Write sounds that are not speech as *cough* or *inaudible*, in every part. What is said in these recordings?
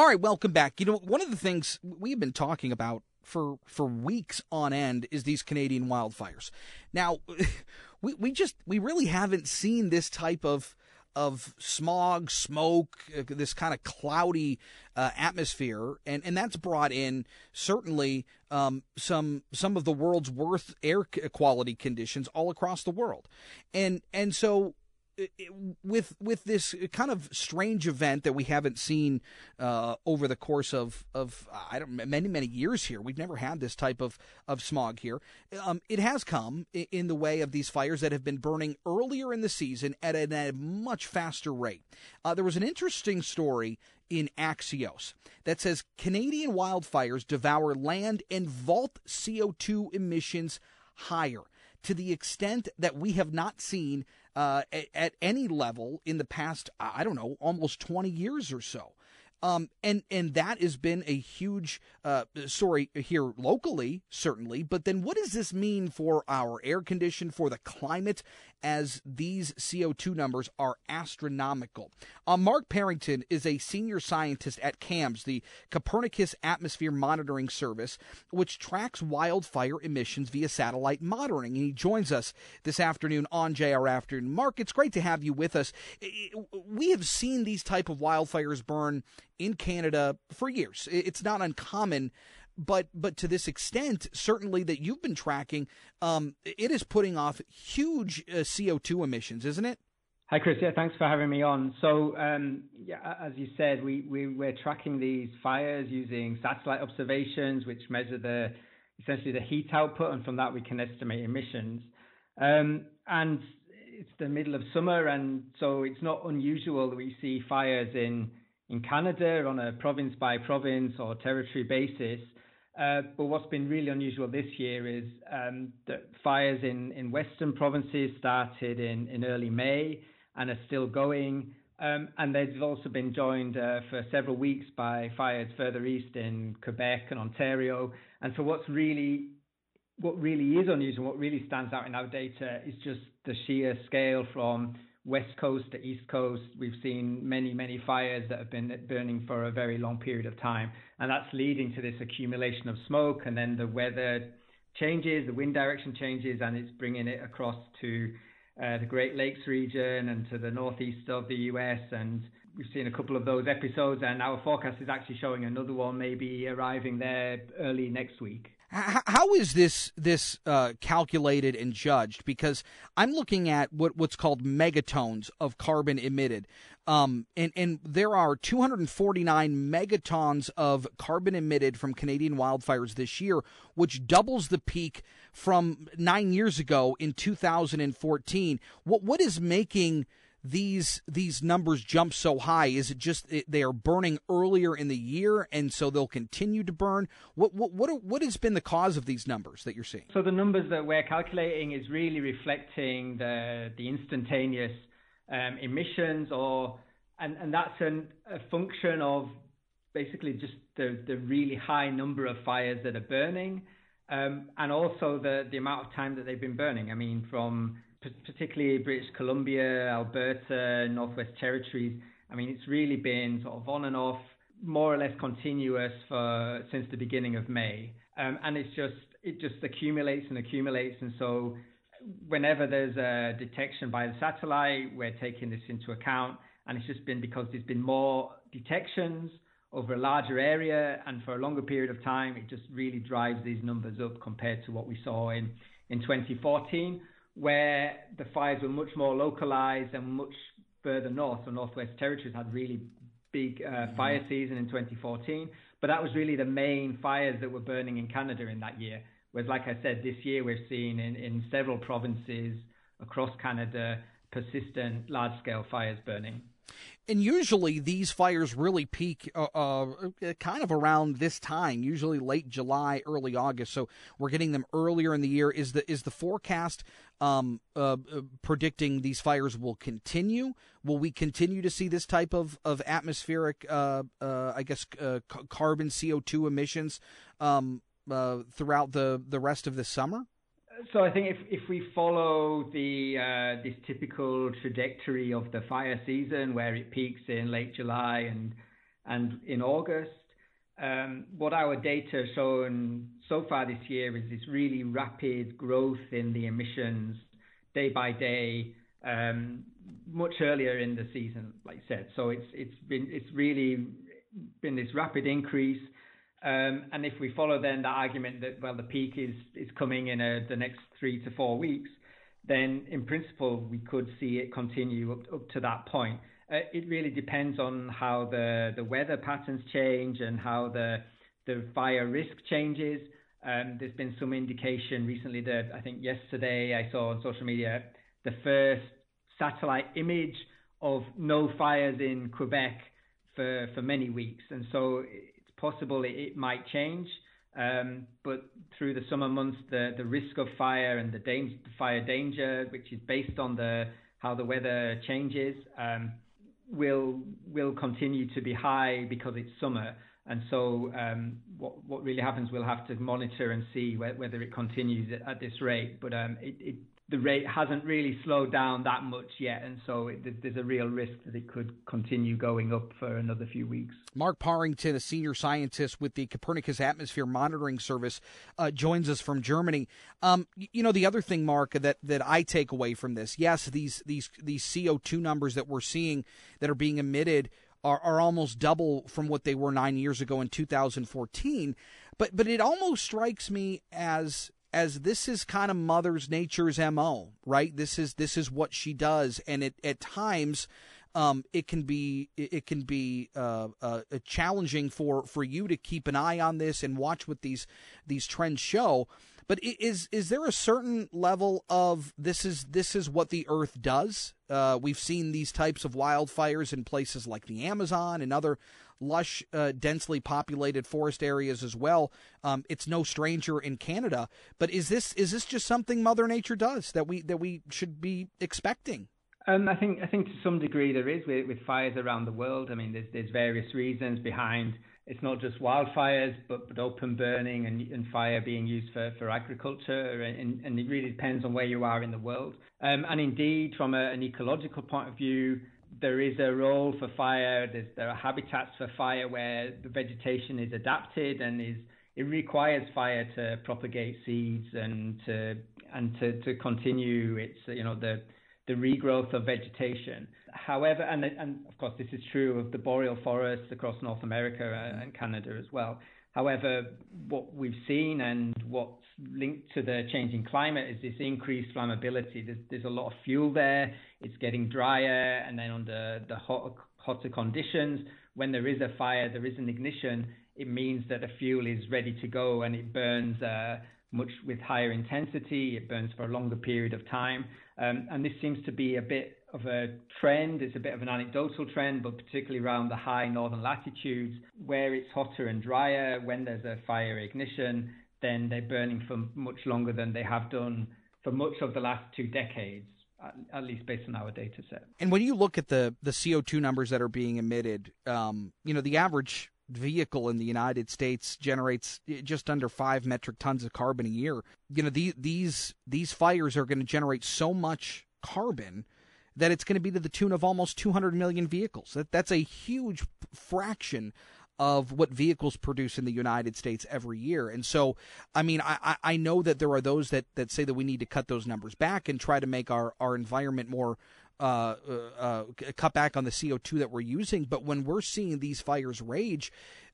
All right, welcome back. You know, one of the things we've been talking about for for weeks on end is these Canadian wildfires. Now, *laughs* we we just we really haven't seen this type of of smog, smoke, uh, this kind of cloudy uh, atmosphere, and, and that's brought in certainly um, some some of the world's worst air quality conditions all across the world, and and so with with this kind of strange event that we haven't seen uh, over the course of of I don't many many years here. We've never had this type of of smog here. Um, it has come in the way of these fires that have been burning earlier in the season at a, at a much faster rate. Uh, there was an interesting story in Axios that says Canadian wildfires devour land and vault CO2 emissions higher to the extent that we have not seen uh, at, at, any level in the past, I don't know, almost 20 years or so. Um, and and that has been a huge uh, story here locally, certainly. But then, what does this mean for our air condition, for the climate, as these CO2 numbers are astronomical? Uh, Mark Parrington is a senior scientist at CAMS, the Copernicus Atmosphere Monitoring Service, which tracks wildfire emissions via satellite monitoring. And he joins us this afternoon on JR Afternoon. Mark, it's great to have you with us. We have seen these type of wildfires burn in Canada for years. It's not uncommon, but but to this extent, certainly that you've been tracking, um, it is putting off huge uh, CO two emissions, isn't it? Hi, Chris. Yeah, thanks for having me on. So, um, yeah, as you said, we, we we're tracking these fires using satellite observations, which measure the essentially the heat output, and from that we can estimate emissions. Um, and it's the middle of summer, and so it's not unusual that we see fires in in Canada on a province by province or territory basis. Uh, but what's been really unusual this year is um, that fires in, in western provinces started in, in early May and are still going. Um, and they've also been joined uh, for several weeks by fires further east in Quebec and Ontario. And so what's really what really is unusual, what really stands out in our data is just the sheer scale from west coast to east coast. We've seen many, many fires that have been burning for a very long period of time. And that's leading to this accumulation of smoke. And then the weather changes, the wind direction changes, and it's bringing it across to uh, the Great Lakes region and to the northeast of the US. And we've seen a couple of those episodes, and our forecast is actually showing another one maybe arriving there early next week how is this this uh, calculated and judged? Because I'm looking at what what's called megatons of carbon emitted, um, and and there are 249 megatons of carbon emitted from Canadian wildfires this year, which doubles the peak from nine years ago in 2014. What what is making these these numbers jump so high? Is it just they are burning earlier in the year, and so they'll continue to burn? What what what what has been the cause of these numbers that you're seeing? So the numbers that we're calculating is really reflecting the the instantaneous um, emissions, or and and that's an, a function of basically just the the really high number of fires that are burning. Um, and also the, the amount of time that they've been burning. I mean, from particularly British Columbia, Alberta, Northwest Territories. I mean, it's really been sort of on and off, more or less continuous for since the beginning of May, um, and it's just it just accumulates and accumulates, and so whenever there's a detection by the satellite, we're taking this into account, and it's just been because there's been more detections over a larger area. And for a longer period of time, it just really drives these numbers up compared to what we saw in in 2014 where the fires were much more localized and much further north. So Northwest Territories had really big uh, mm-hmm. fire season in 2014, but that was really the main fires that were burning in Canada in that year. Whereas, like I said, this year we've seen in, in several provinces across Canada persistent large scale fires burning. And usually these fires really peak uh, uh, kind of around this time, usually late July, early August. So we're getting them earlier in the year. Is the is the forecast um, uh, uh predicting these fires will continue? Will we continue to see this type of of atmospheric, uh, uh, I guess, carbon CO two emissions um, throughout the the rest of the summer? So I think if if we follow the uh, this typical trajectory of the fire season, where it peaks in late July and and in August. Um, what our data shown so far this year is this really rapid growth in the emissions day by day, um, much earlier in the season, like I said. So it's it's been it's really been this rapid increase. Um, and if we follow then the argument that well the peak is is coming in a, the next three to four weeks, then in principle we could see it continue up to that point. Uh, it really depends on how the the weather patterns change and how the the fire risk changes. Um, there's been some indication recently that I think yesterday I saw on social media the first satellite image of no fires in Quebec for, for many weeks. And so it's possible it, it might change. Um, but through the summer months, the, the risk of fire and the, danger, fire danger, which is based on the how the weather changes, um, will will continue to be high because it's summer. And so, um, what what really happens, we'll have to monitor and see whether it continues at this rate. But um, it, it the rate hasn't really slowed down that much yet, and so it, there's a real risk that it could continue going up for another few weeks. Mark Parrington, a senior scientist with the Copernicus Atmosphere Monitoring Service, uh, joins us from Germany. Um, you know, the other thing, Mark, that that I take away from this, yes, these these these CO two numbers that we're seeing that are being emitted are, are almost double from what they were nine years ago in 2014. But but it almost strikes me as as this is kind of mother's nature's mo right this is this is what she does and it at times um, it can be it can be uh, uh, challenging for for you to keep an eye on this and watch what these these trends show but is is there a certain level of this is this is what the earth does uh, we've seen these types of wildfires in places like the amazon and other lush, uh, densely populated forest areas as well. Um, it's no stranger in Canada. But is this is this just something Mother Nature does that we that we should be expecting? Um, I think I think to some degree there is with, with fires around the world. I mean, there's there's various reasons behind. It's not just wildfires, but, but open burning and, and fire being used for, for agriculture, and, and it really depends on where you are in the world. Um, and indeed, from a, an ecological point of view, there is a role for fire. There's, there are habitats for fire where the vegetation is adapted and is it requires fire to propagate seeds and to and to, to continue its you know the the regrowth of vegetation. However, and and of course this is true of the boreal forests across North America and Canada as well. However, what we've seen and what's linked to the changing climate is this increased flammability. There's, there's a lot of fuel there. It's getting drier, and then under the hot, hotter conditions, when there is a fire, there is an ignition. It means that the fuel is ready to go, and it burns uh, much with higher intensity. It burns for a longer period of time, um, and this seems to be a bit of a trend. It's a bit of an anecdotal trend, but particularly around the high northern latitudes where it's hotter and drier. When there's a fire ignition, then they're burning for much longer than they have done for much of the last two decades. At least based on our data set. And when you look at the the CO two numbers that are being emitted, um, you know the average vehicle in the United States generates eh, just under five metric tons of carbon a year. You know the, these these fires are going to generate so much carbon that it's going to be to the tune of almost 200 million vehicles. That, that's a huge fraction of what vehicles produce in the United States every year. And so, I mean, I, I know that there are those that, that say that we need to cut those numbers back and try to make our, our environment more uh, uh, uh cut back on the CO2 that we're using. But when we're seeing these fires rage,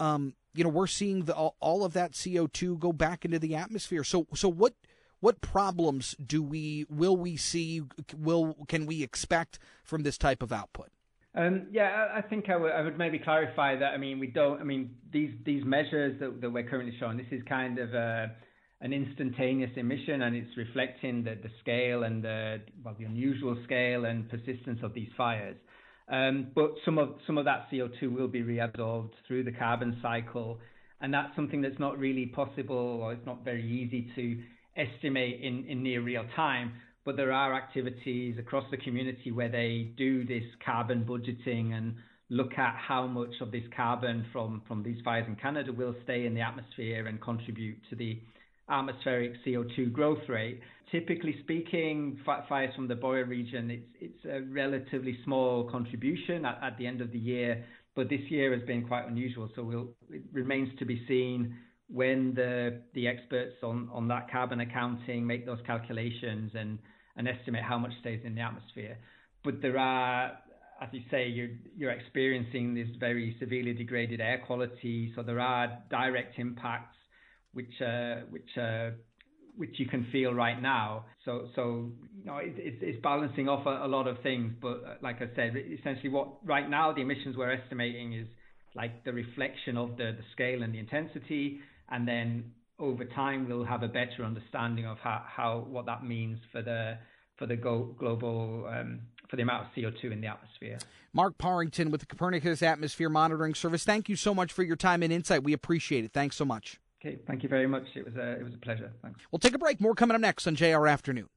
um, you know, we're seeing the, all, all of that CO2 go back into the atmosphere. So, so what what problems do we will we see will can we expect from this type of output? Um, yeah, I think I would, I would, maybe clarify that. I mean, we don't. I mean, these these measures that, that we're currently showing, this is kind of a, an instantaneous emission, and it's reflecting the, the scale and the well, the unusual scale and persistence of these fires. Um, but some of some of that CO2 will be reabsorbed through the carbon cycle, and that's something that's not really possible, or it's not very easy to estimate in, in near real time, but there are activities across the community where they do this carbon budgeting and look at how much of this carbon from, from these fires in Canada will stay in the atmosphere and contribute to the atmospheric CO2 growth rate. Typically speaking, fires from the Boreal region, it's, it's a relatively small contribution at, at the end of the year, but this year has been quite unusual. So we'll, it remains to be seen when the the experts on, on that carbon accounting make those calculations and, and estimate how much stays in the atmosphere. But there are, as you say, you're you're experiencing this very severely degraded air quality. So there are direct impacts which uh, which uh, which you can feel right now. So, so you know, it, it's, it's balancing off a, a, lot of things. But uh, like I said, essentially, what right now the emissions we're estimating is like the reflection of the, the scale and the intensity, and then over time we'll have a better understanding of how, how what that means for the for the go, global um, for the amount of CO2 in the atmosphere. Mark Parrington with the Copernicus Atmosphere Monitoring Service. Thank you so much for your time and insight. We appreciate it. Thanks so much. Okay, thank you very much. It was a, it was a pleasure. Thanks. We'll take a break. More coming up next on JR Afternoon.